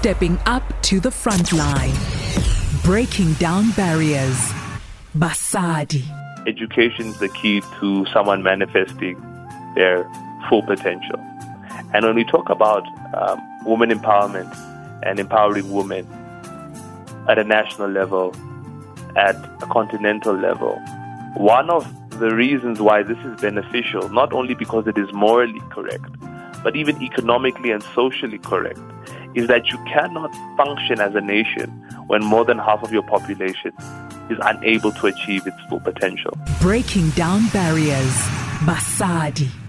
stepping up to the front line, breaking down barriers. Basadi. Education is the key to someone manifesting their full potential. And when we talk about um, women empowerment and empowering women at a national level, at a continental level, one of the reasons why this is beneficial, not only because it is morally correct, but even economically and socially correct, is that you cannot function as a nation when more than half of your population is unable to achieve its full potential. Breaking down barriers. Basadi.